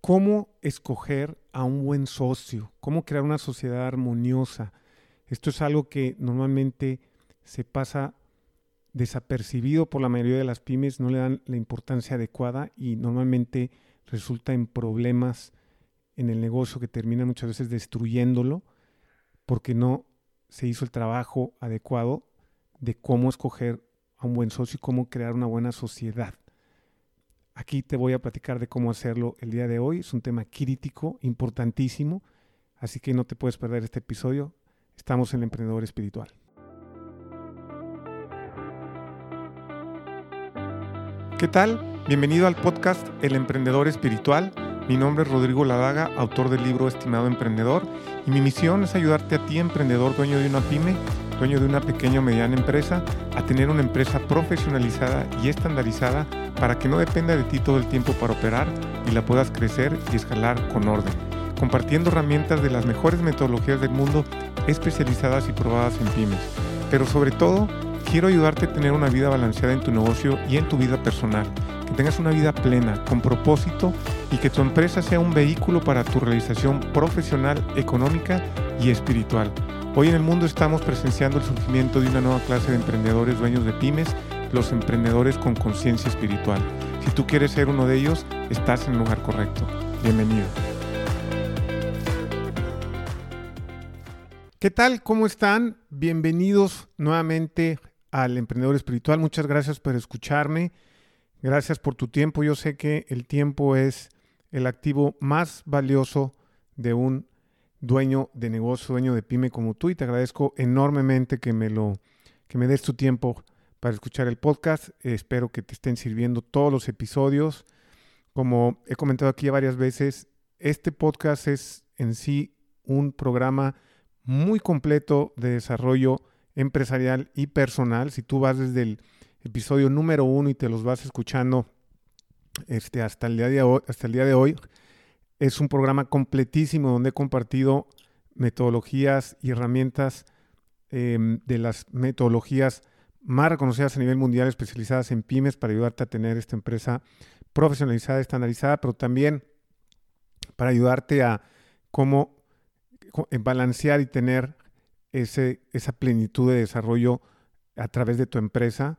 cómo escoger a un buen socio, cómo crear una sociedad armoniosa. Esto es algo que normalmente se pasa desapercibido por la mayoría de las pymes, no le dan la importancia adecuada y normalmente resulta en problemas en el negocio que terminan muchas veces destruyéndolo porque no se hizo el trabajo adecuado de cómo escoger a un buen socio y cómo crear una buena sociedad. Aquí te voy a platicar de cómo hacerlo el día de hoy. Es un tema crítico, importantísimo, así que no te puedes perder este episodio. Estamos en el emprendedor espiritual. ¿Qué tal? Bienvenido al podcast El Emprendedor Espiritual. Mi nombre es Rodrigo Ladaga, autor del libro Estimado Emprendedor, y mi misión es ayudarte a ti, emprendedor, dueño de una pyme, dueño de una pequeña o mediana empresa, a tener una empresa profesionalizada y estandarizada para que no dependa de ti todo el tiempo para operar y la puedas crecer y escalar con orden, compartiendo herramientas de las mejores metodologías del mundo especializadas y probadas en pymes. Pero sobre todo, quiero ayudarte a tener una vida balanceada en tu negocio y en tu vida personal, que tengas una vida plena, con propósito y que tu empresa sea un vehículo para tu realización profesional, económica y espiritual. Hoy en el mundo estamos presenciando el surgimiento de una nueva clase de emprendedores dueños de pymes, los emprendedores con conciencia espiritual. Si tú quieres ser uno de ellos, estás en el lugar correcto. Bienvenido. ¿Qué tal? ¿Cómo están? Bienvenidos nuevamente al Emprendedor Espiritual. Muchas gracias por escucharme. Gracias por tu tiempo. Yo sé que el tiempo es el activo más valioso de un dueño de negocio, dueño de pyme como tú y te agradezco enormemente que me lo que me des tu tiempo para escuchar el podcast. espero que te estén sirviendo todos los episodios. Como he comentado aquí varias veces, este podcast es en sí un programa muy completo de desarrollo empresarial y personal. Si tú vas desde el episodio número uno y te los vas escuchando este, hasta, el día de hoy, hasta el día de hoy, es un programa completísimo donde he compartido metodologías y herramientas em, de las metodologías más reconocidas a nivel mundial, especializadas en pymes, para ayudarte a tener esta empresa profesionalizada, estandarizada, pero también para ayudarte a cómo balancear y tener ese, esa plenitud de desarrollo a través de tu empresa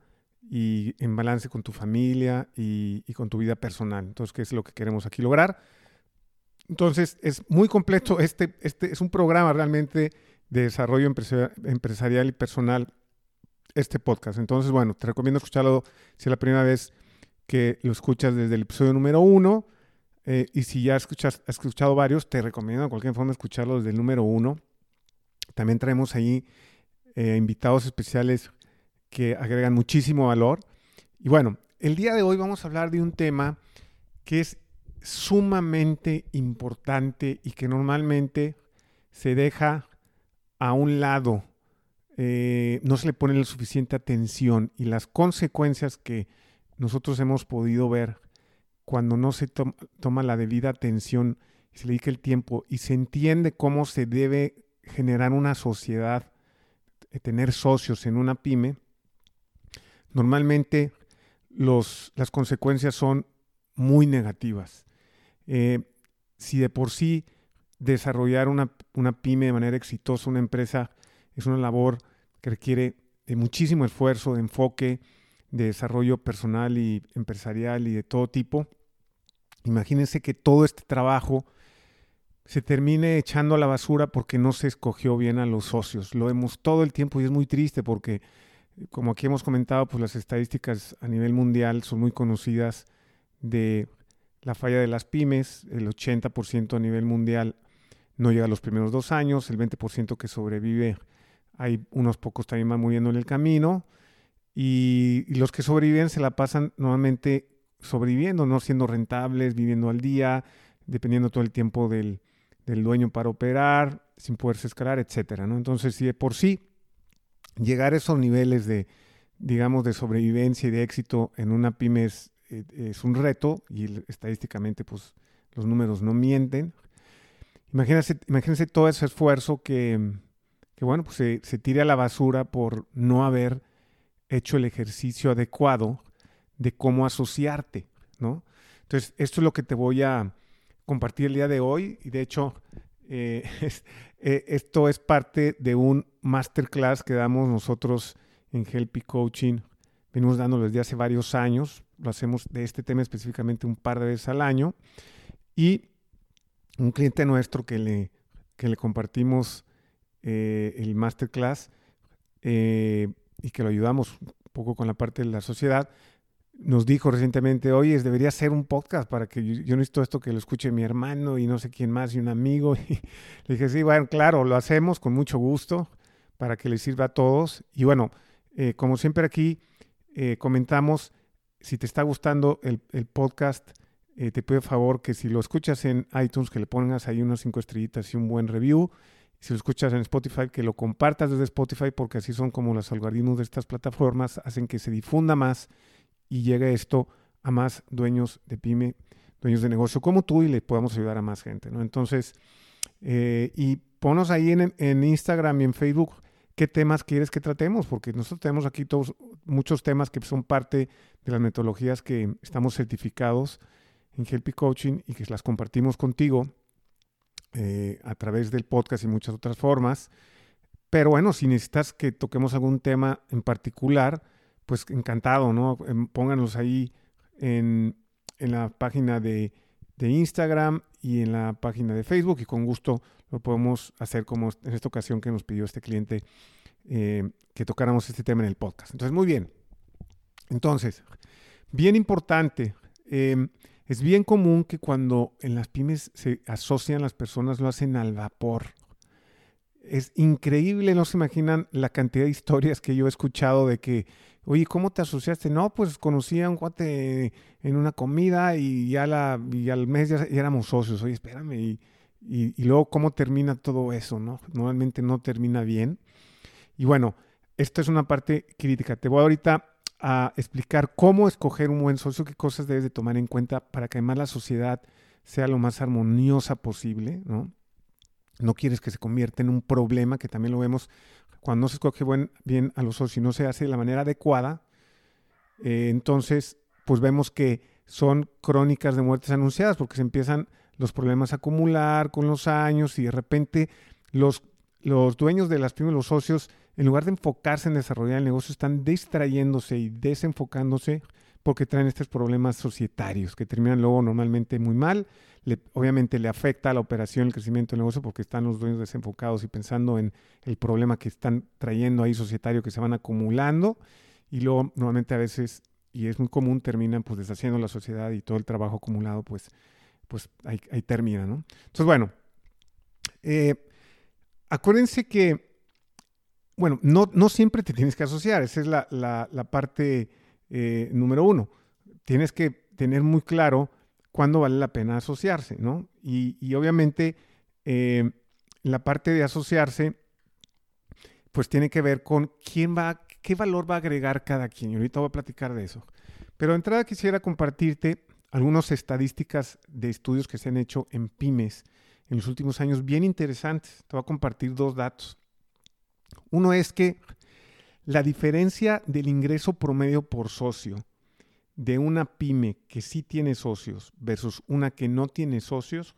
y en balance con tu familia y, con tu vida personal. Entonces, ¿qué es lo que queremos aquí lograr? Entonces, es muy completo. Este, este es un programa realmente de desarrollo empresarial y personal, este podcast. Entonces, bueno, te recomiendo escucharlo si es la primera vez que lo escuchas desde el episodio número uno. Eh, y si ya escuchas, has escuchado varios, te recomiendo de cualquier forma escucharlo desde el número uno también traemos ahí eh, invitados especiales que agregan muchísimo valor. Y bueno, el día de hoy vamos a hablar de un tema que es sumamente importante y que normalmente se deja a un lado, eh, no se le pone la suficiente atención y las consecuencias que nosotros hemos podido ver cuando no se toma la debida atención se le dedica el tiempo y se entiende cómo se debe generar una sociedad, eh, tener socios en una pyme, normalmente los, las consecuencias son muy negativas. Eh, si de por sí desarrollar una, una, pyme de manera exitosa, una empresa, es una labor que requiere de muchísimo esfuerzo, de enfoque, de desarrollo personal y empresarial y de todo tipo. Imagínense que todo este trabajo se termine echando a la basura porque no se escogió bien a los socios. Lo vemos todo el tiempo y es muy triste porque, como aquí hemos comentado, pues las estadísticas a nivel mundial son muy conocidas de la falla de las pymes. El 80% a nivel mundial no llega a los primeros dos años, el 20% que sobrevive, hay unos pocos también van muriendo en el camino. Y, los que sobreviven se la pasan nuevamente sobreviviendo, no siendo rentables, viviendo al día, dependiendo todo el tiempo del, del dueño para operar, sin poderse escalar, etcétera. Entonces, si de por sí llegar a esos niveles de, digamos, de sobrevivencia y de éxito en una pyme es, eh, un reto y estadísticamente, pues, los números no mienten. Imagínense, imagínense todo ese esfuerzo que, que bueno, pues se, se tire a la basura por no haber hecho el ejercicio adecuado de cómo asociarte, ¿no? Entonces, esto es lo que te voy a, compartir el día de hoy. Y de hecho, eh, eh, esto es parte de un masterclass que damos nosotros en Helpy Coaching. Venimos dándolo desde hace varios años. Lo hacemos de este tema específicamente un par de veces al año. Y un cliente nuestro que le, que le compartimos eh, el masterclass y que lo ayudamos un poco con la parte de la sociedad, nos dijo recientemente, oye, debería ser un podcast para que yo, yo, necesito esto que lo escuche mi hermano y no sé quién más y un amigo. Y le dije, sí, bueno, claro, lo hacemos con mucho gusto para que les sirva a todos. Y bueno, eh, como siempre aquí eh, comentamos, si te está gustando el, podcast, eh, te pido favor que si lo escuchas en iTunes, que le pongas ahí unas cinco estrellitas y un buen review. Si lo escuchas en Spotify, que lo compartas desde Spotify, porque así son como los algoritmos de estas plataformas, hacen que se difunda más y llegue esto a más dueños de pyme, dueños de negocio como tú y le podamos ayudar a más gente, ¿no? Entonces, y ponos ahí en, en, Instagram y en Facebook qué temas quieres que tratemos, porque nosotros tenemos aquí todos muchos temas que son parte de las metodologías que estamos certificados en Helpy Coaching y que las compartimos contigo eh, a través del podcast y muchas otras formas. Pero bueno, si necesitas que toquemos algún tema en particular, pues encantado, ¿no? Em, pónganos ahí en, la página de, Instagram y en la página de Facebook y con gusto lo podemos hacer como en esta ocasión que nos pidió este cliente eh, que tocáramos este tema en el podcast. Entonces, muy bien. Entonces, bien importante, em, es bien común que cuando en las pymes se asocian las personas lo hacen al vapor. Es increíble, no se imaginan la cantidad de historias que yo he escuchado de que Oye, ¿cómo te asociaste? No, pues conocí a un cuate en una comida y ya la, y al mes ya, éramos socios. Oye, espérame. Y, y, luego, ¿cómo termina todo eso? ¿no? Normalmente no termina bien. Y bueno, esto es una parte crítica. Te voy ahorita a explicar cómo escoger un buen socio, qué cosas debes de tomar en cuenta para que además la sociedad sea lo más armoniosa posible, ¿no? No quieres que se convierta en un problema, que también lo vemos cuando no se escoge bien a los socios y no se hace de la manera adecuada, eh, entonces pues vemos que son crónicas de muertes anunciadas porque se empiezan los problemas a acumular con los años y de repente los, los dueños de las pymes, los socios, en lugar de enfocarse en desarrollar el negocio, están distrayéndose y desenfocándose porque traen estos problemas societarios que terminan luego normalmente muy mal obviamente le afecta a la operación, el crecimiento del negocio, porque están los dueños desenfocados y pensando en el problema que están trayendo ahí societario, que se van acumulando, y luego normalmente a veces, y es muy común, terminan pues deshaciendo la sociedad y todo el trabajo acumulado, pues, pues ahí, termina, ¿no? Entonces, bueno, eh, acuérdense que, bueno, no, no siempre te tienes que asociar, esa es la, la, parte eh, número uno. Tienes que tener muy claro cuándo vale la pena asociarse, ¿no? Y, obviamente eh, la parte de asociarse, pues tiene que ver con quién va, qué valor va a agregar cada quien. Y ahorita voy a platicar de eso. Pero de entrada quisiera compartirte algunas estadísticas de estudios que se han hecho en pymes en los últimos años bien interesantes. Te voy a compartir dos datos. Uno es que la diferencia del ingreso promedio por socio de una pyme que sí tiene socios versus una que no tiene socios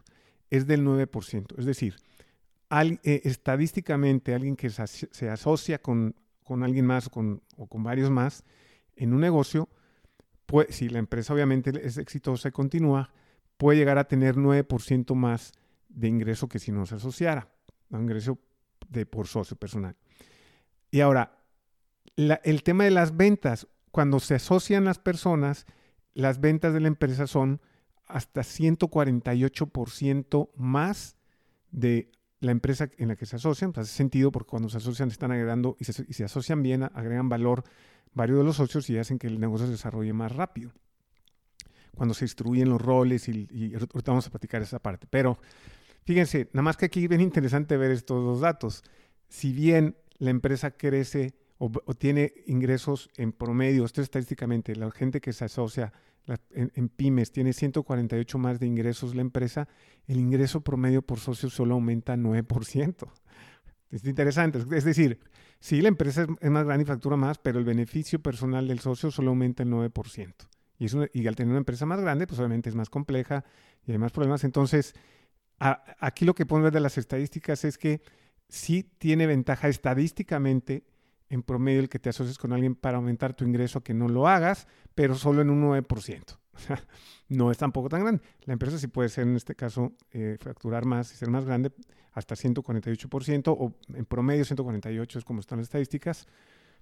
es del 9%. Es decir, eh, estadísticamente alguien que se, asocia con, alguien más con, o con varios más en un negocio, pues, si la empresa obviamente es exitosa y continúa, puede llegar a tener 9% más de ingreso que si no se asociara, un ingreso de por socio personal. Y ahora, el tema de las ventas, cuando se asocian las personas, las ventas de la empresa son hasta 148% más de la empresa en la que se asocian. Pues hace sentido porque cuando se asocian están agregando y se, asocian bien, agregan valor varios de los socios y hacen que el negocio se desarrolle más rápido. Cuando se distribuyen los roles y, y ahorita vamos a platicar esa parte. Pero fíjense, nada más que aquí es bien interesante ver estos dos datos. Si bien la empresa crece o, tiene ingresos en promedio, esto estadísticamente, la gente que se asocia en, pymes tiene 148 más de ingresos la empresa, el ingreso promedio por socio solo aumenta 9%. Es interesante, es decir, sí, la empresa es, más grande y factura más, pero el beneficio personal del socio solo aumenta el 9%. Y, y al tener una empresa más grande, pues obviamente es más compleja y hay más problemas. Entonces, aquí lo que podemos ver de las estadísticas es que sí tiene ventaja estadísticamente en promedio el que te asocies con alguien para aumentar tu ingreso que no lo hagas, pero solo en un 9%. no es tampoco tan grande. La empresa sí puede ser, en este caso, eh, facturar más y ser más grande, hasta 148%, o en promedio 148 es como están las estadísticas.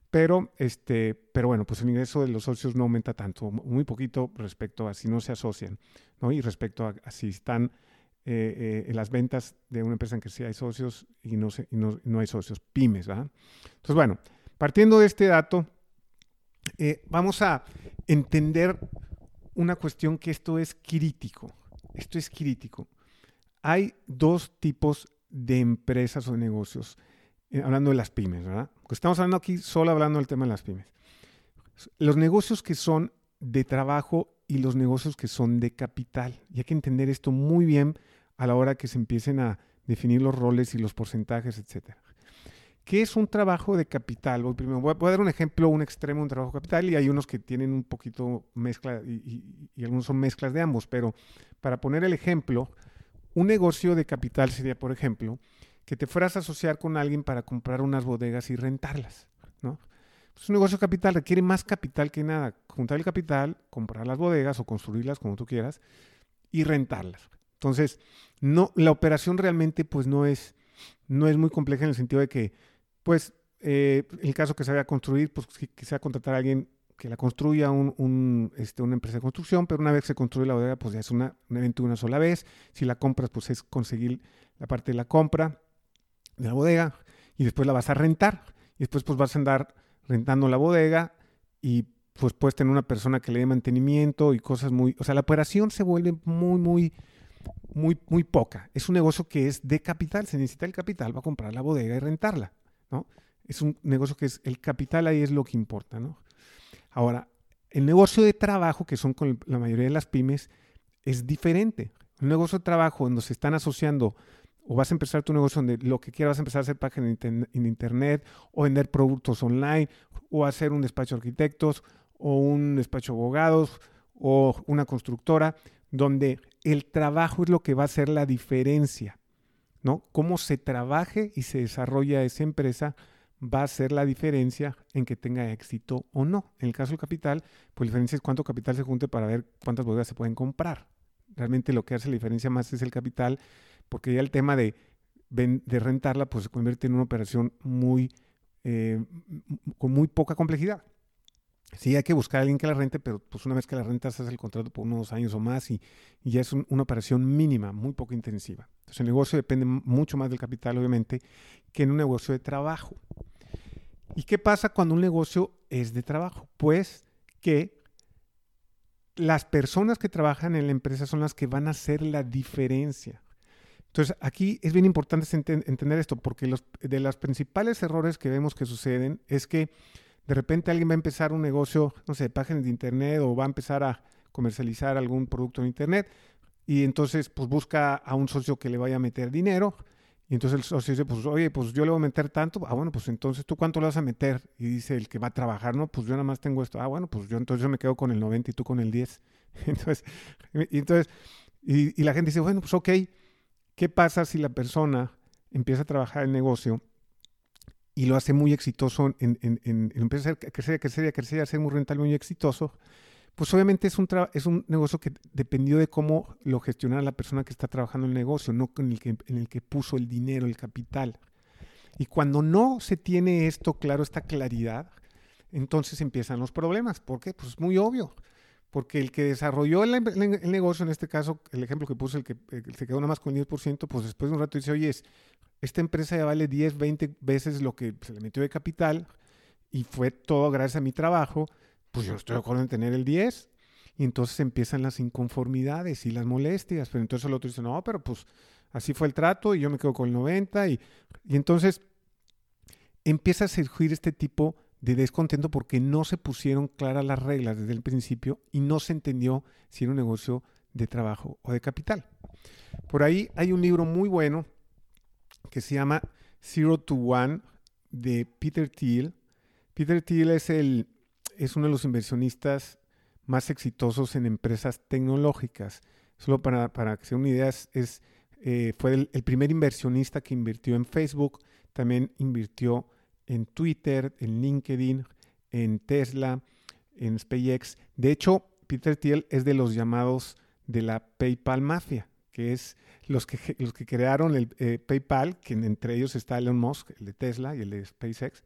Pero, este, pero bueno, pues el ingreso de los socios no aumenta tanto, muy poquito respecto a si no se asocian, ¿no? Y respecto a, si están eh, eh, en las ventas de una empresa en que sí hay socios y no, y no, no hay socios, pymes, ¿verdad? Entonces, bueno, partiendo de este dato, vamos a entender una cuestión que esto es crítico. Esto es crítico. Hay dos tipos de empresas o negocios, eh, hablando de las pymes, ¿verdad? Porque estamos hablando aquí solo hablando del tema de las pymes. Los negocios que son de trabajo y los negocios que son de capital. Y hay que entender esto muy bien a la hora que se empiecen a definir los roles y los porcentajes, etcétera. ¿Qué es un trabajo de capital? Voy, primero, voy, a, dar un ejemplo, un extremo, un trabajo capital, y hay unos que tienen un poquito mezcla y, algunos son mezclas de ambos, pero para poner el ejemplo, un negocio de capital sería, por ejemplo, que te fueras a asociar con alguien para comprar unas bodegas y rentarlas, ¿no? Pues un negocio capital requiere más capital que nada. Juntar el capital, comprar las bodegas o construirlas como tú quieras y rentarlas. Entonces, no, la operación realmente pues no es, no es muy compleja en el sentido de que pues eh, el caso que se vaya a construir, pues quisiera contratar a alguien que la construya un, este, una empresa de construcción, pero una vez que se construye la bodega, pues ya es una, un evento una sola vez. Si la compras, pues es conseguir la parte de la compra de la bodega y después la vas a rentar. Y después pues vas a andar rentando la bodega y pues puedes tener una persona que le dé mantenimiento y cosas muy... O sea, la operación se vuelve muy, muy, muy, muy poca. Es un negocio que es de capital. Se necesita el capital para comprar la bodega y rentarla. ¿No? Es un negocio que es el capital ahí es lo que importa, ¿no? Ahora, el negocio de trabajo, que son con la mayoría de las pymes, es diferente. Un negocio de trabajo donde se están asociando o vas a empezar tu negocio donde lo que quieras vas a empezar a hacer páginas en, internet o vender productos online o hacer un despacho de arquitectos o un despacho de abogados o una constructora donde el trabajo es lo que va a hacer la diferencia. ¿No? Cómo se trabaje y se desarrolla esa empresa va a ser la diferencia en que tenga éxito o no. En el caso del capital, pues la diferencia es cuánto capital se junte para ver cuántas bodegas se pueden comprar. Realmente lo que hace la diferencia más es el capital, porque ya el tema de, rentarla pues se convierte en una operación muy, eh, con muy poca complejidad. Sí, hay que buscar a alguien que la rente, pero pues una vez que la rentas, haces el contrato por unos años o más y, ya es una operación mínima, muy poco intensiva. Entonces el negocio depende mucho más del capital, obviamente, que en un negocio de trabajo. ¿Y qué pasa cuando un negocio es de trabajo? Pues que las personas que trabajan en la empresa son las que van a hacer la diferencia. Entonces, aquí es bien importante entender esto, porque de los principales errores que vemos que suceden es que de repente alguien va a empezar un negocio, no sé, páginas de internet o va a empezar a comercializar algún producto en internet y entonces pues busca a un socio que le vaya a meter dinero y entonces el socio dice, pues oye, pues yo le voy a meter tanto, ah bueno, pues entonces tú cuánto le vas a meter y dice el que va a trabajar, no, pues yo nada más tengo esto, ah bueno, pues yo entonces yo me quedo con el 90 y tú con el 10. entonces, y, entonces y la gente dice, bueno, pues ok, ¿qué pasa si la persona empieza a trabajar el negocio y lo hace muy exitoso, en, en, en, empieza a crecer, crecer, crecer, a ser muy rentable, muy exitoso, pues obviamente es un, es un negocio que dependió de cómo lo gestionara la persona que está trabajando en el negocio, no en el, que, en el que puso el dinero, el capital. Y cuando no se tiene esto claro, esta claridad, entonces empiezan los problemas. ¿Por qué? Pues es muy obvio. Porque el que desarrolló el, el, negocio, en este caso, el ejemplo que puse, el que, se quedó nada más con el 10%, pues después de un rato dice, oye, esta empresa ya vale 10, 20 veces lo que se le metió de capital y fue todo gracias a mi trabajo, pues yo estoy de acuerdo en tener el 10. Y entonces empiezan las inconformidades y las molestias. Pero entonces el otro dice, no, pero pues así fue el trato y yo me quedo con el 90. Y, y entonces empieza a surgir este tipo de descontento porque no se pusieron claras las reglas desde el principio y no se entendió si era un negocio de trabajo o de capital. Por ahí hay un libro muy bueno que se llama Zero to One de Peter Thiel. Peter Thiel es, el, es uno de los inversionistas más exitosos en empresas tecnológicas. Solo para, para que se una idea, es, eh, fue el, el, primer inversionista que invirtió en Facebook, también invirtió en Twitter, en LinkedIn, en Tesla, en SpaceX. De hecho, Peter Thiel es de los llamados de la PayPal Mafia, que es los que, los que crearon el eh, PayPal, que entre ellos está Elon Musk, el de Tesla y el de SpaceX.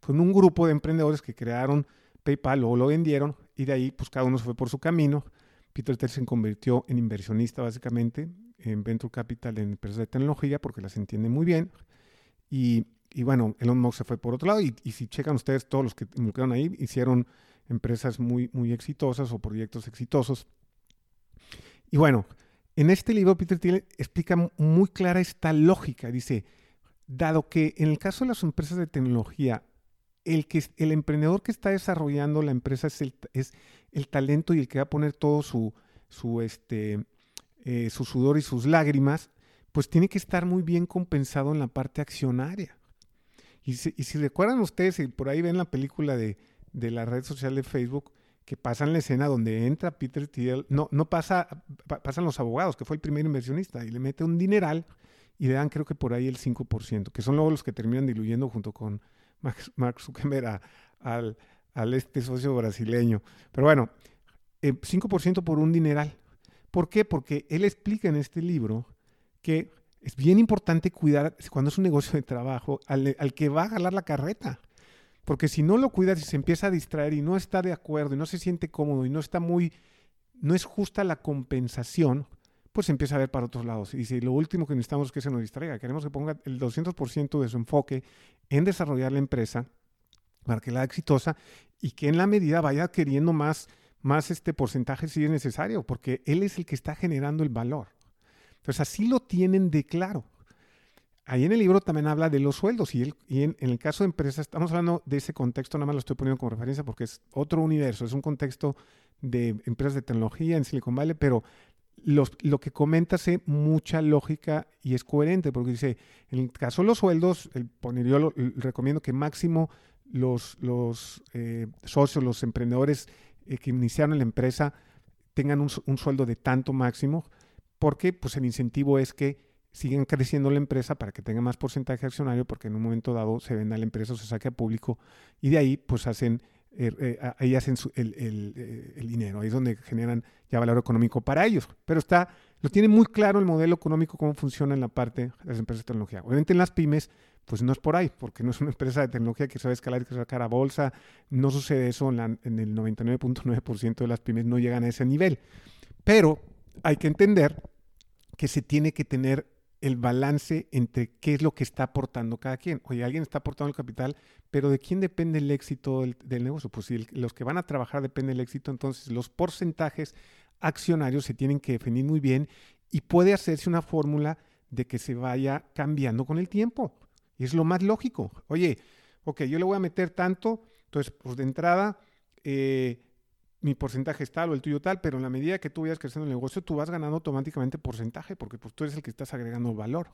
Fue un grupo de emprendedores que crearon PayPal o lo vendieron y de ahí pues cada uno se fue por su camino. Peter Thiel se convirtió en inversionista básicamente en Venture Capital en empresas de tecnología porque las entiende muy bien. Y, y bueno, Elon Musk se fue por otro lado y, y si checan ustedes todos los que involucraron ahí, hicieron empresas muy, muy exitosas o proyectos exitosos. Y bueno, en este libro Peter Thiel explica muy clara esta lógica. Dice, dado que en el caso de las empresas de tecnología, el, que, el emprendedor que está desarrollando la empresa es el, talento y el que va a poner todo su, su, este, eh, su sudor y sus lágrimas, pues tiene que estar muy bien compensado en la parte accionaria. Y si, recuerdan ustedes, y por ahí ven la película de la red social de Facebook, que pasan la escena donde entra Peter Thiel, no, no pasa, pasan los abogados, que fue el primer inversionista, y le mete un dineral y le dan creo que por ahí el 5%, que son luego los que terminan diluyendo junto con Mark Zuckerberg al, este socio brasileño. Pero bueno, 5% eh, por un dineral. ¿Por qué? Porque él explica en este libro que es bien importante cuidar, cuando es un negocio de trabajo, al, al que va a jalar la carreta. Porque si no lo cuidas y se empieza a distraer y no está de acuerdo y no se siente cómodo y no está muy, no es justa la compensación, pues empieza a ver para otros lados. Y si lo último que necesitamos es que se nos distraiga, queremos que ponga el 200% de su enfoque en desarrollar la empresa para que la haga exitosa y que en la medida vaya adquiriendo más, más este porcentaje si es necesario, porque él es el que está generando el valor. Entonces así lo tienen de claro. Ahí en el libro también habla de los sueldos y, en, el caso de empresas, estamos hablando de ese contexto, nada más lo estoy poniendo como referencia porque es otro universo, es un contexto de empresas de tecnología en Silicon Valley, pero lo que comenta hace mucha lógica y es coherente, porque dice, en el caso de los sueldos, el, yo lo, recomiendo que máximo los, los eh, socios, los emprendedores eh, que iniciaron la empresa tengan un, un sueldo de tanto máximo, porque pues el incentivo es que siguen creciendo la empresa para que tenga más porcentaje accionario porque en un momento dado se venda la empresa o se saque a público y de ahí pues hacen eh, eh, ahí hacen el, eh, el, dinero, ahí es donde generan ya valor económico para ellos. Pero está, lo tiene muy claro el modelo económico, cómo funciona en la parte de las empresas de tecnología. Obviamente en las pymes, pues no es por ahí, porque no es una empresa de tecnología que se va a escalar y que se sacar a bolsa. No sucede eso en, en el 99.9% de las pymes, no llegan a ese nivel. Pero hay que entender que se tiene que tener el balance entre qué es lo que está aportando cada quien. Oye, alguien está aportando el capital, pero ¿de quién depende el éxito del, negocio? Pues si los que van a trabajar depende el éxito, entonces los porcentajes accionarios se tienen que definir muy bien y puede hacerse una fórmula de que se vaya cambiando con el tiempo. Y es lo más lógico. Oye, ok, yo le voy a meter tanto, entonces, pues de entrada, eh, mi porcentaje es tal o el tuyo tal, pero en la medida que tú vayas creciendo el negocio, tú vas ganando automáticamente porcentaje, porque pues tú eres el que estás agregando valor.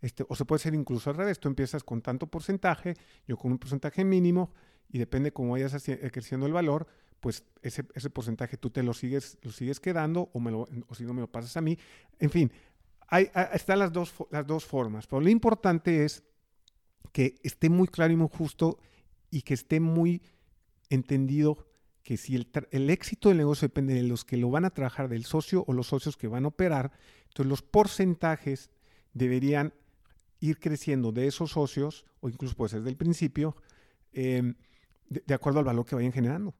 Este, o se puede ser incluso al revés, tú empiezas con tanto porcentaje, yo con un porcentaje mínimo, y depende cómo vayas eh, creciendo el valor, pues ese, ese porcentaje tú te lo sigues, lo sigues quedando, o, me lo, o si no me lo pasas a mí. En fin, hay, están las dos, las dos formas, pero lo importante es que esté muy claro y muy justo y que esté muy entendido que si el, éxito del negocio depende de los que lo van a trabajar, del socio o los socios que van a operar, entonces los porcentajes deberían ir creciendo de esos socios, o incluso puede ser del principio, em, de, de acuerdo al valor que vayan generando.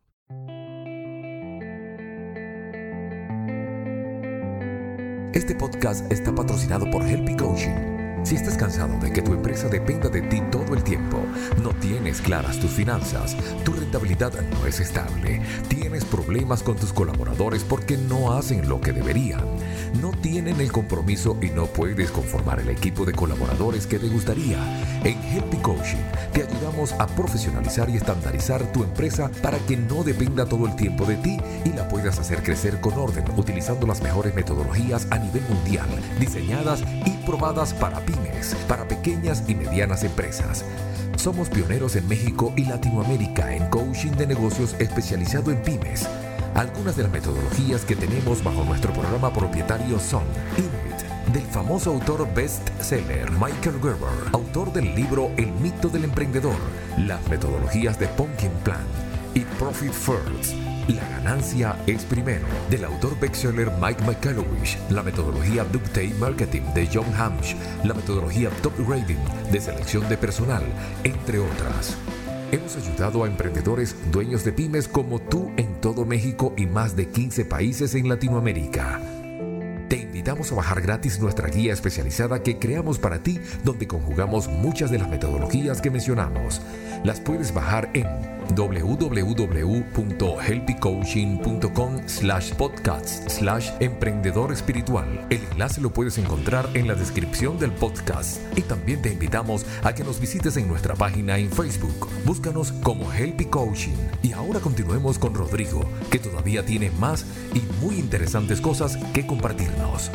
Este podcast está patrocinado por Helpy Coaching si estás cansado de que tu empresa dependa de ti todo el tiempo, no tienes claras tus finanzas, tu rentabilidad no es estable, tienes problemas con tus colaboradores porque no hacen lo que deberían, no tienen el compromiso y no puedes conformar el equipo de colaboradores que te gustaría, en Happy Coaching te ayudamos a profesionalizar y estandarizar tu empresa para que no dependa todo el tiempo de ti y la puedas hacer crecer con orden utilizando las mejores metodologías a nivel mundial, diseñadas y probadas para para pequeñas y medianas empresas. Somos pioneros en México y Latinoamérica en coaching de negocios especializado en pymes. Algunas de las metodologías que tenemos bajo nuestro programa propietario son INMIT, del famoso autor bestseller Michael Gerber, autor del libro El mito del emprendedor, las metodologías de Pumpkin Plan y Profit First. La ganancia es primero, del autor bestseller Mike McCallowish, la metodología Ductate Marketing de John Hamsh, la metodología Top Rating de selección de personal, entre otras. Hemos ayudado a emprendedores dueños de pymes como tú en todo México y más de 15 países en Latinoamérica. Te invitamos a bajar gratis nuestra guía especializada que creamos para ti, donde conjugamos muchas de las metodologías que mencionamos. Las puedes bajar en www.helpycoaching.com slash podcast slash emprendedor espiritual. El enlace lo puedes encontrar en la descripción del podcast. Y también te invitamos a que nos visites en nuestra página en Facebook. Búscanos como Helpy Coaching. Y ahora continuemos con Rodrigo, que todavía tiene más y muy interesantes cosas que compartirnos.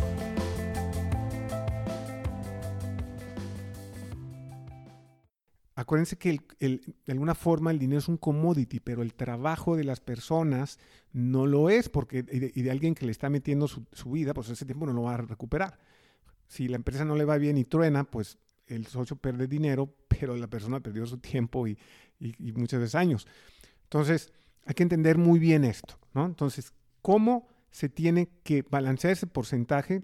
Acuérdense que de alguna forma el dinero es un commodity, pero el trabajo de las personas no lo es, porque y de, alguien que le está metiendo su, vida, pues ese tiempo no lo va a recuperar. Si la empresa no le va bien y truena, pues el socio pierde dinero, pero la persona perdió su tiempo y, y muchos veces años. Entonces, hay que entender muy bien esto, ¿no? Entonces, ¿cómo se tiene que balancear ese porcentaje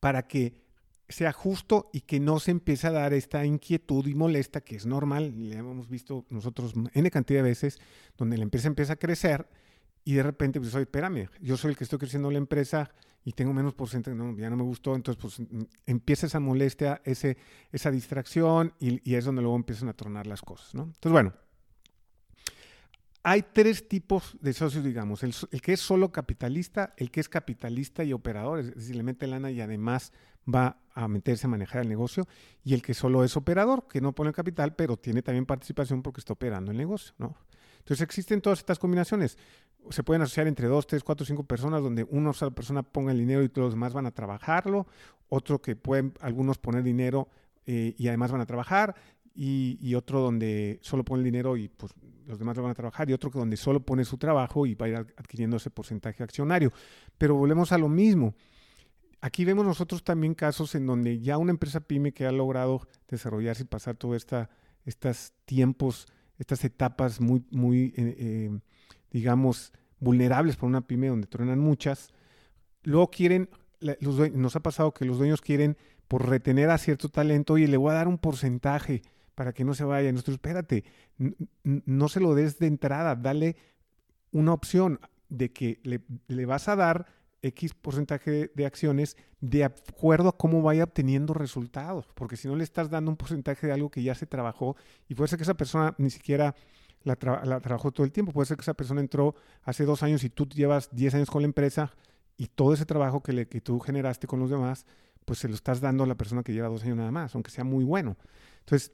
para que sea justo y que no se empiece a dar esta inquietud y molesta que es normal, le hemos visto nosotros N cantidad de veces, donde la empresa empieza a crecer y de repente, pues, oye, espérame, yo soy el que estoy creciendo la empresa y tengo menos porcentaje, no, ya no me gustó, entonces pues mm, empieza esa molestia, ese, esa distracción y, y es donde luego empiezan a tronar las cosas, ¿no? Entonces, bueno, hay tres tipos de socios, digamos, el, que es solo capitalista, el que es capitalista y operador, es decir, le mete lana y además va a meterse a manejar el negocio, y el que solo es operador, que no pone capital, pero tiene también participación porque está operando el negocio, ¿no? Entonces existen todas estas combinaciones. Se pueden asociar entre dos, tres, cuatro, cinco personas, donde una sola persona ponga el dinero y todos los demás van a trabajarlo, otro que pueden algunos poner dinero eh, y además van a trabajar, y, otro donde solo pone el dinero y pues los demás lo van a trabajar, y otro que donde solo pone su trabajo y va a ir adquiriendo ese porcentaje accionario. Pero volvemos a lo mismo. Aquí vemos nosotros también casos en donde ya una empresa pyme que ha logrado desarrollarse y pasar todos estos tiempos, estas etapas muy, muy eh, eh, digamos, vulnerables para una pyme donde truenan muchas, luego quieren, nos ha pasado que los dueños quieren por retener a cierto talento, y le voy a dar un porcentaje para que no se vaya. Nosotros, espérate, no se lo des de entrada, dale una opción de que le, vas a dar X porcentaje de, acciones de acuerdo a cómo vaya obteniendo resultados, porque si no le estás dando un porcentaje de algo que ya se trabajó y puede ser que esa persona ni siquiera la, trabajó todo el tiempo, puede ser que esa persona entró hace dos años y tú llevas 10 años con la empresa y todo ese trabajo que, le, que tú generaste con los demás, pues se lo estás dando a la persona que lleva dos años nada más, aunque sea muy bueno. Entonces,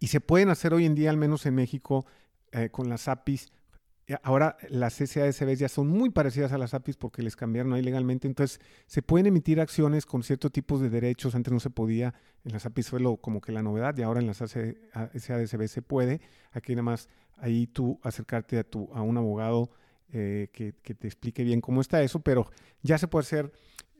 y se pueden hacer hoy en día, al menos en México, eh, con las APIs. Eh, ahora las SASB ya son muy parecidas a las APIs porque les cambiaron ahí legalmente. Entonces se pueden emitir acciones con ciertos tipos de derechos. Antes no se podía. En las APIs fue lo, como que la novedad y ahora en las SASB se puede. Aquí nada más ahí tú acercarte a, tu, a un abogado eh, que, que, te explique bien cómo está eso. Pero ya se puede hacer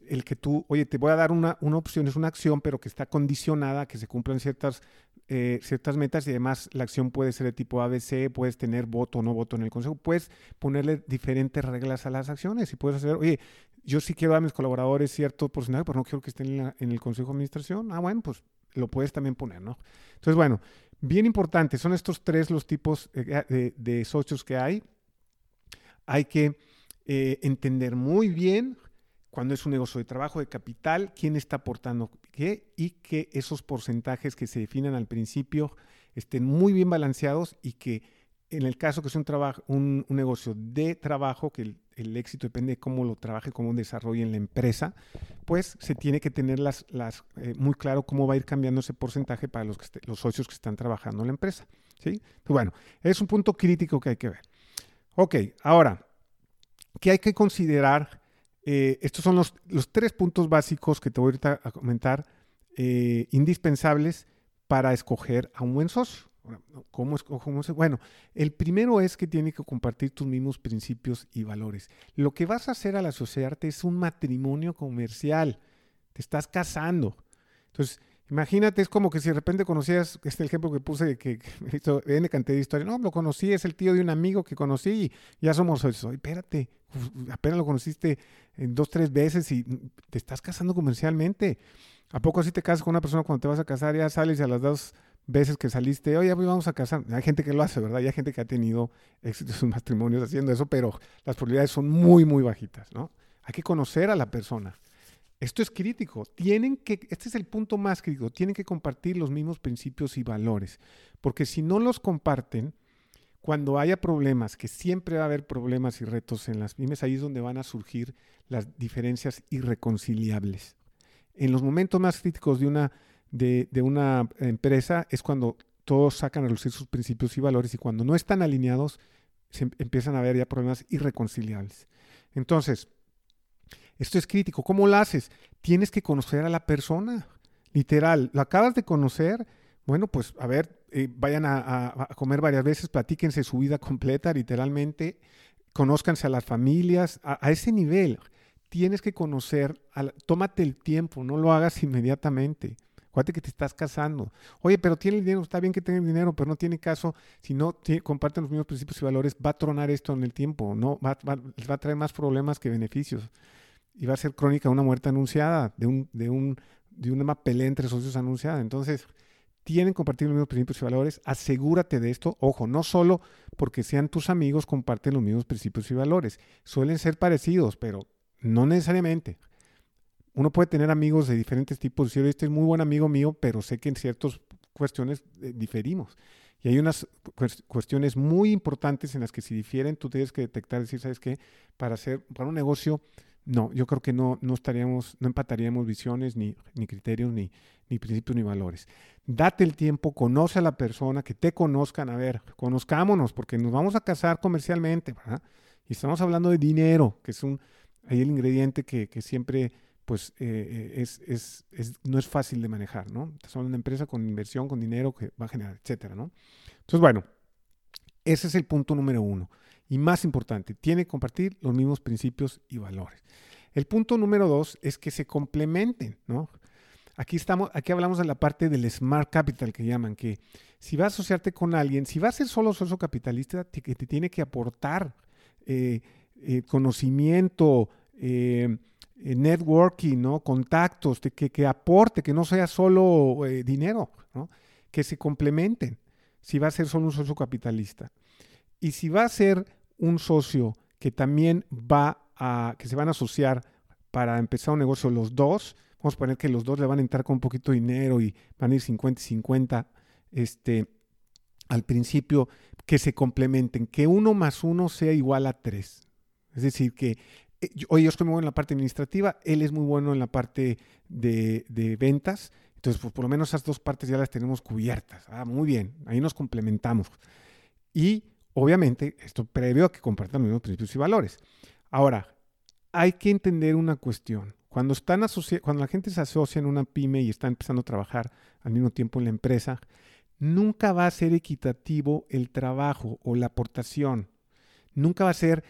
el que tú, oye, te voy a dar una, una opción, es una acción, pero que está condicionada a que se cumplan ciertas eh, ciertas metas y además la acción puede ser de tipo ABC, puedes tener voto o no voto en el consejo, puedes ponerle diferentes reglas a las acciones y puedes hacer, oye, yo sí quiero a mis colaboradores cierto porcentaje, pero no quiero que estén en, el consejo de administración. Ah, bueno, pues lo puedes también poner, ¿no? Entonces, bueno, bien importante, son estos tres los tipos eh, de, socios que hay. Hay que eh, entender muy bien cuando es un negocio de trabajo, de capital, quién está aportando qué y que esos porcentajes que se definan al principio estén muy bien balanceados y que en el caso que es un, trabajo, un, negocio de trabajo, que el, éxito depende de cómo lo trabaje, cómo desarrolle en la empresa, pues se tiene que tener las, las, eh, muy claro cómo va a ir cambiando ese porcentaje para los, los socios que están trabajando en la empresa. ¿sí? bueno, es un punto crítico que hay que ver. Ok, ahora, ¿qué hay que considerar eh, estos son los, tres puntos básicos que te voy a comentar, eh, indispensables para escoger a un buen socio. ¿Cómo cómo es? Bueno, el primero es que tiene que compartir tus mismos principios y valores. Lo que vas a hacer al asociarte es un matrimonio comercial. Te estás casando. Entonces, imagínate, es como que si de repente conocías, este ejemplo que puse, que, que hizo N cantidad de historia. No, lo conocí, es el tío de un amigo que conocí y ya somos eso. Espérate, apenas lo conociste en dos, tres veces y te estás casando comercialmente. ¿A poco así te casas con una persona cuando te vas a casar? Ya sales y a las dos veces que saliste, oye, vamos a casar. Hay gente que lo hace, ¿verdad? hay gente que ha tenido éxito en sus matrimonios haciendo eso, pero las probabilidades son muy, muy bajitas, ¿no? Hay que conocer a la persona. Esto es crítico. Tienen que, este es el punto más crítico, tienen que compartir los mismos principios y valores, porque si no los comparten, cuando haya problemas, que siempre va a haber problemas y retos en las pymes, ahí es donde van a surgir las diferencias irreconciliables. En los momentos más críticos de una de, una empresa es cuando todos sacan a lucir sus principios y valores y cuando no están alineados se em, empiezan a haber ya problemas irreconciliables. Entonces, esto es crítico. ¿Cómo lo haces? Tienes que conocer a la persona. Literal, lo acabas de conocer. Bueno, pues a ver, eh, vayan a, comer varias veces, platíquense su vida completa, literalmente, conózcanse a las familias, a, ese nivel. Tienes que conocer, tómate el tiempo, no lo hagas inmediatamente. Acuérdate que te estás casando. Oye, pero tiene el dinero, está bien que tenga el dinero, pero no tiene caso. Si no comparten los mismos principios y valores, va a tronar esto en el tiempo. No, va, les va a traer más problemas que beneficios. Va a ser crónica de una muerte anunciada, de, un, de, un, de una pelea entre socios anunciada. Entonces, tienen compartir los mismos principios y valores. Asegúrate de esto. Ojo, no solo porque sean tus amigos, comparten los mismos principios y valores. Suelen ser parecidos, pero no necesariamente uno puede tener amigos de diferentes tipos. Decir, este es muy buen amigo mío, pero sé que en ciertas cuestiones eh, diferimos. Y hay unas cuestiones muy importantes en las que si difieren, tú tienes que detectar, decir, ¿sabes qué? Para hacer, para un negocio, no, yo creo que no, no estaríamos, no empataríamos visiones, ni, ni criterios, ni, ni principios, ni valores. Date el tiempo, conoce a la persona, que te conozcan, a ver, conozcámonos, porque nos vamos a casar comercialmente, ¿verdad? Y estamos hablando de dinero, que es un, ahí el ingrediente que, que siempre pues eh, eh, es, es, es, no es fácil de manejar, ¿no? Son una empresa con inversión, con dinero que va a generar, etcétera, ¿no? Entonces, bueno, ese es el punto número uno. Y más importante, tiene que compartir los mismos principios y valores. El punto número dos es que se complementen, ¿no? Aquí, estamos, aquí hablamos de la parte del smart capital que llaman, que si vas a asociarte con alguien, si vas a ser solo socio capitalista, te, que te tiene que aportar eh, conocimiento, eh, networking, ¿no? contactos, que, que, aporte, que no sea solo eh, dinero, que se complementen. Si va a ser solo un socio capitalista. Y si va a ser un socio que también va a, que se van a asociar para empezar un negocio los dos, vamos a poner que los dos le van a entrar con un poquito de dinero y van a ir 50 y 50, este, al principio, que se complementen, que uno más uno sea igual a tres. Es decir, que Hoy eh, yo estoy muy bueno en la parte administrativa, él es muy bueno en la parte de, ventas. Entonces, pues, por lo menos esas dos partes ya las tenemos cubiertas. Ah, muy bien, ahí nos complementamos. Y obviamente, esto previo a que compartan los mismos principios y valores. Ahora, hay que entender una cuestión. Cuando, están cuando la gente se asocia en una pyme y está empezando a trabajar al mismo tiempo en la empresa, nunca va a ser equitativo el trabajo o la aportación. Nunca va a ser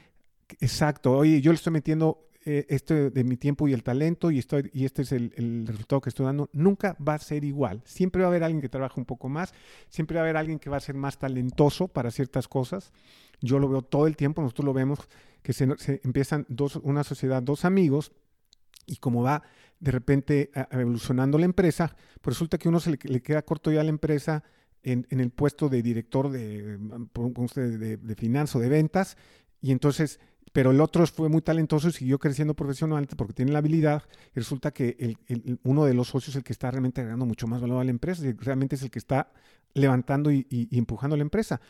Exacto. Oye, yo le estoy metiendo eh, esto de mi tiempo y el talento y, estoy, y este es el, resultado que estoy dando. Nunca va a ser igual. Siempre va a haber alguien que trabaja un poco más. Siempre va a haber alguien que va a ser más talentoso para ciertas cosas. Yo lo veo todo el tiempo. Nosotros lo vemos que se, empiezan dos, una sociedad, dos amigos y como va de repente evolucionando la empresa, pues resulta que uno se le, queda corto ya a la empresa en, el puesto de director de, de, de, de finanzas o de ventas, y entonces pero el otro fue muy talentoso y siguió creciendo profesionalmente porque tiene la habilidad y resulta que el, uno de los socios es el que está realmente agregando mucho más valor a la empresa, y realmente es el que está levantando y, empujando a la empresa.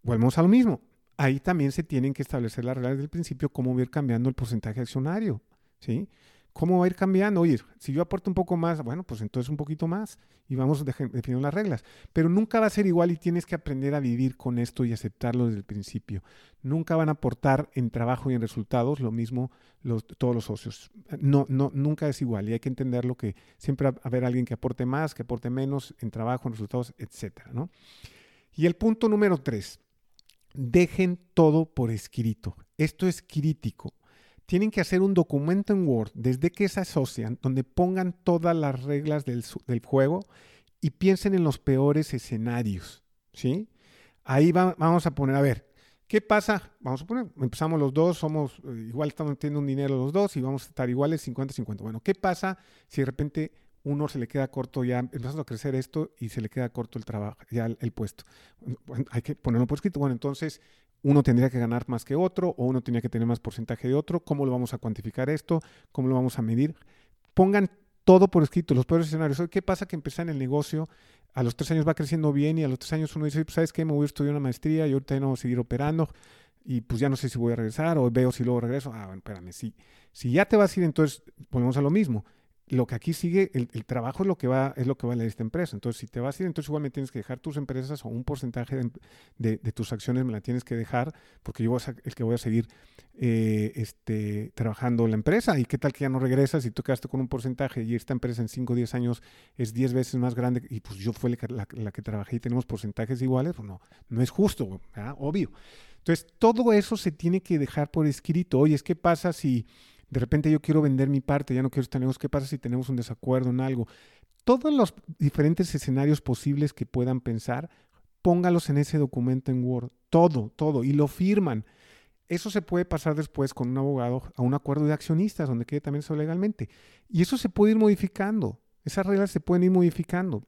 Volvemos a lo mismo. Ahí también se tienen que establecer las reglas del principio, cómo ir cambiando el porcentaje accionario. ¿sí? ¿Cómo va a ir cambiando? Oye, si yo aporto un poco más, bueno, pues entonces un poquito más y vamos definiendo las reglas. Pero nunca va a ser igual y tienes que aprender a vivir con esto y aceptarlo desde el principio. Nunca van a aportar en trabajo y en resultados lo mismo todos los socios. No, no, nunca es igual y hay que entenderlo que siempre va a haber alguien que aporte más, que aporte menos en trabajo, en resultados, etcétera, ¿no? Y el punto número tres, dejen todo por escrito. Esto es crítico. Tienen que hacer un documento en Word desde que se asocian, donde pongan todas las reglas del, juego y piensen en los peores escenarios. ¿sí? Ahí vamos a poner, a ver, ¿qué pasa? Vamos a poner, empezamos los dos, somos, eh, igual estamos metiendo un dinero los dos y vamos a estar iguales 50-50. Bueno, ¿qué pasa si de repente uno se le queda corto ya, empezamos a crecer esto y se le queda corto el trabajo, ya el, puesto? hay que ponerlo por escrito. Bueno, entonces uno tendría que ganar más que otro o uno tendría que tener más porcentaje de otro. ¿Cómo lo vamos a cuantificar esto? ¿Cómo lo vamos a medir? Pongan todo por escrito, los peores escenarios. ¿Qué pasa que empiezan el negocio? A los tres años va creciendo bien y a los tres años uno dice, pues, ¿sabes qué? Me voy a estudiar una maestría y ahorita ya no voy a seguir operando y pues ya no sé si voy a regresar o veo si luego regreso. Ah, bueno, espérame, sí. Si ya te vas a ir, entonces volvemos a lo mismo lo que aquí sigue, el, trabajo es lo que va, es lo que vale esta empresa. Entonces, si te vas a ir, entonces igual me tienes que dejar tus empresas o un porcentaje de, tus acciones me la tienes que dejar, porque yo voy a, el que voy a seguir eh, este, trabajando la empresa. ¿Y qué tal que ya no regresas y tú quedaste con un porcentaje y esta empresa en 5 o 10 años es 10 veces más grande y pues yo fue la, que trabajé y tenemos porcentajes iguales? Pues no, no es justo, obvio. Entonces, todo eso se tiene que dejar por escrito. Oye, ¿qué pasa si de repente yo quiero vender mi parte, ya no quiero estar ¿qué pasa si tenemos un desacuerdo en algo? Todos los diferentes escenarios posibles que puedan pensar, póngalos en ese documento en Word, todo, todo, y lo firman. Eso se puede pasar después con un abogado a un acuerdo de accionistas, donde quede también eso legalmente. Y eso se puede ir modificando. Esas reglas se pueden ir modificando.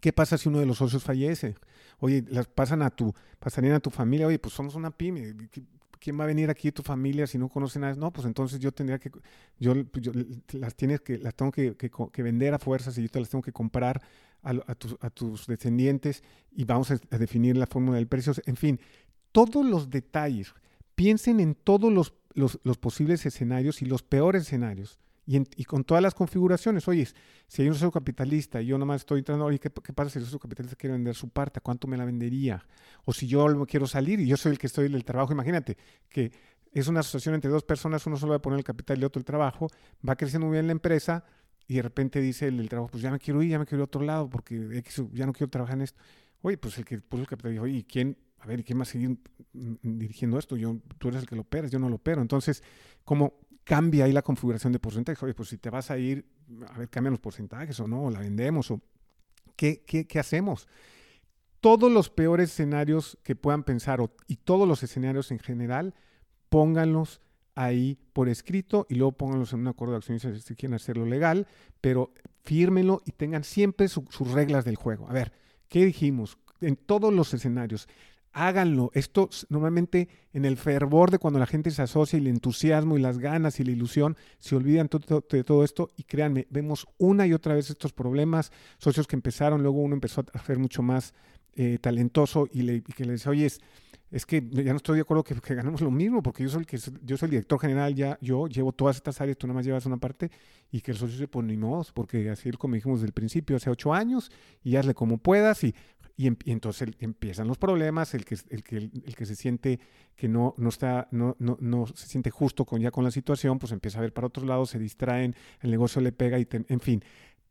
¿Qué pasa si uno de los socios fallece? Oye, las pasan a tu, pasarían a tu familia, oye, pues somos una pyme, ¿quién va a venir aquí tu familia si no conoce nada? No, pues entonces yo tendría que, yo, las tienes que, las tengo que, vender a fuerzas y yo te las tengo que comprar a, tus, descendientes y vamos a, definir la fórmula del precio. En fin, todos los detalles, piensen en todos los posibles escenarios y los peores escenarios y, con todas las configuraciones. Oye, si hay un socio capitalista y yo nomás estoy entrando, oye, ¿qué, pasa si el socio capitalista quiere vender su parte? ¿Cuánto me la vendería? O si yo quiero salir y yo soy el que estoy en el trabajo, imagínate que es una asociación entre dos personas, uno solo va a poner el capital y otro el trabajo, va creciendo muy bien la empresa y de repente dice el, trabajo, pues ya me quiero ir, ya me quiero ir a otro lado porque ya no quiero trabajar en esto. Oye, pues el que puso el capital dijo, oye, ¿quién? A ver, ¿quién va a seguir dirigiendo esto? Yo, tú eres el que lo operas, yo no lo opero. Entonces, como cambia ahí la configuración de porcentajes. Oye, pues si te vas a ir, a ver, cambian los porcentajes o no, la vendemos, o ¿qué, qué, hacemos? Todos los peores escenarios que puedan pensar y todos los escenarios en general, pónganlos ahí por escrito y luego pónganlos en un acuerdo de accionistas si quieren hacerlo legal, pero fírmenlo y tengan siempre sus reglas del juego. A ver, ¿qué dijimos? En todos los escenarios, háganlo. Esto normalmente en el fervor de cuando la gente se asocia y el entusiasmo y las ganas y la ilusión, se olvidan de todo esto. Y créanme, vemos una y otra vez estos problemas, socios que empezaron, luego uno empezó a ser mucho más eh, talentoso y, le, que le dice, oye, es, que ya no estoy de acuerdo que, ganemos lo mismo, porque yo soy el que yo soy el director general, ya yo llevo todas estas áreas, tú nada más llevas una parte, y que el socio se pone porque así como dijimos desde el principio, hace ocho años, y hazle como puedas, y Em, y, entonces empiezan los problemas, el que, el que, el que se siente que no, no, está, no, no, no, se siente justo con, ya con la situación, pues empieza a ver para otros lados, se distraen, el negocio le pega, y en fin.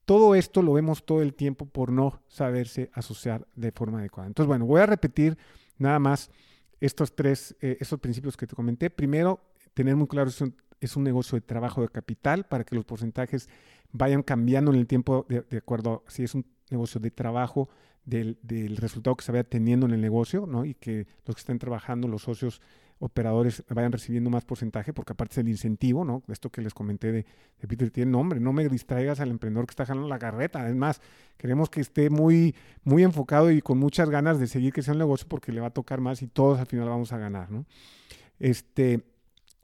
Todo esto lo vemos todo el tiempo por no saberse asociar de forma adecuada. Entonces, bueno, voy a repetir nada más estos tres, eh, estos principios que te comenté. Primero, tener muy claro, es es un negocio de trabajo de capital para que los porcentajes vayan cambiando en el tiempo de, de acuerdo si es un negocio de trabajo del, resultado que se vaya teniendo en el negocio, ¿no? Y que los que estén trabajando, los socios operadores vayan recibiendo más porcentaje, porque aparte es el incentivo, ¿no? Esto que les comenté de, Peter tiene nombre, no me distraigas al emprendedor que está jalando la carreta. Es más, queremos que esté muy, muy enfocado y con muchas ganas de seguir sea un negocio porque le va a tocar más y todos al final vamos a ganar, ¿no? Este,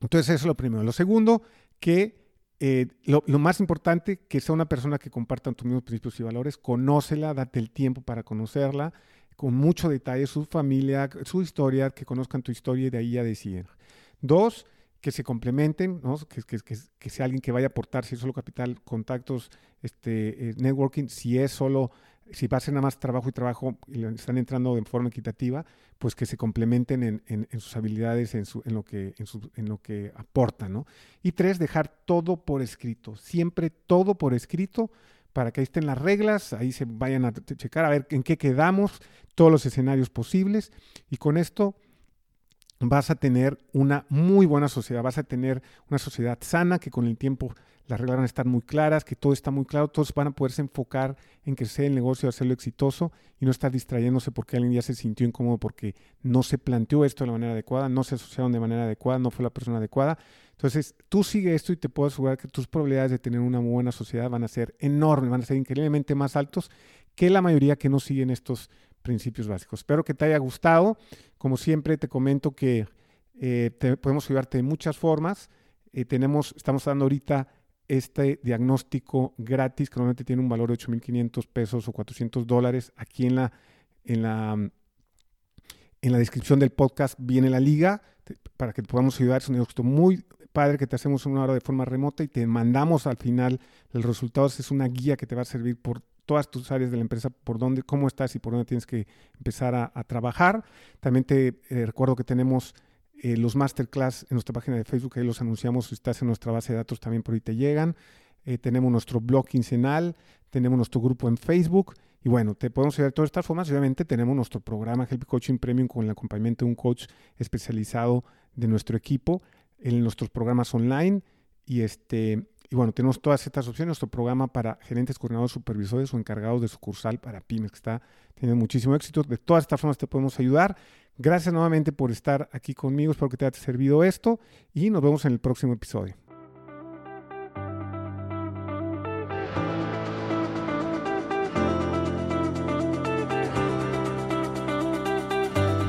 entonces eso es lo primero. Lo segundo, que eh, lo, más importante, que sea una persona que comparta tus mismos principios y valores, conócela, date el tiempo para conocerla, con mucho detalle, su familia, su historia, que conozcan tu historia y de ahí ya deciden. Dos, que se complementen, que, que, que, sea alguien que vaya a aportar, si es solo capital, contactos, este, eh, networking, si es solo si va a nada más trabajo y trabajo y están entrando de forma equitativa, pues que se complementen en, sus habilidades, en, lo que, en, lo que aportan. ¿no? Y tres, dejar todo por escrito, siempre todo por escrito para que ahí estén las reglas, ahí se vayan a checar a ver en qué quedamos, todos los escenarios posibles y con esto vas a tener una muy buena sociedad, vas a tener una sociedad sana que con el tiempo las reglas van a estar muy claras, que todo está muy claro, todos van a poderse enfocar en crecer el negocio, hacerlo exitoso y no estar distrayéndose porque alguien ya se sintió incómodo porque no se planteó esto de la manera adecuada, no se asociaron de manera adecuada, no fue la persona adecuada. Entonces, tú sigue esto y te puedo asegurar que tus probabilidades de tener una buena sociedad van a ser enormes, van a ser increíblemente más altos que la mayoría que no siguen estos principios básicos. Espero que te haya gustado. Como siempre, te comento que eh, podemos ayudarte de muchas formas. Eh, tenemos, estamos dando ahorita este diagnóstico gratis, que normalmente tiene un valor de 8.500 pesos o 400 dólares. Aquí en la, en, la, en la descripción del podcast viene la liga para que te podamos ayudar. Es un negocio muy padre que te hacemos una hora de forma remota y te mandamos al final el resultado. Es una guía que te va a servir por todas tus áreas de la empresa, por dónde, cómo estás y por dónde tienes que empezar a, trabajar. También te eh, recuerdo que tenemos eh, los masterclass en nuestra página de Facebook, ahí los anunciamos, si estás en nuestra base de datos también por ahí te llegan. Eh, tenemos nuestro blog quincenal, tenemos nuestro grupo en Facebook y bueno, te podemos ayudar de todas estas formas. Obviamente tenemos nuestro programa Help Coaching Premium con el acompañamiento de un coach especializado de nuestro equipo en nuestros programas online y este y bueno, tenemos todas estas opciones. Nuestro programa para gerentes, coordinadores, supervisores o encargados de sucursal para pymes, que está teniendo muchísimo éxito. De todas estas formas te podemos ayudar. Gracias nuevamente por estar aquí conmigo. Espero que te haya servido esto y nos vemos en el próximo episodio.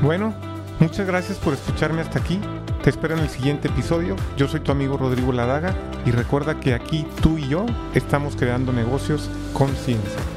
Bueno, muchas gracias por escucharme hasta aquí. Te espero en el siguiente episodio. Yo soy tu amigo Rodrigo Ladaga y recuerda que aquí tú y yo estamos creando negocios con ciencia.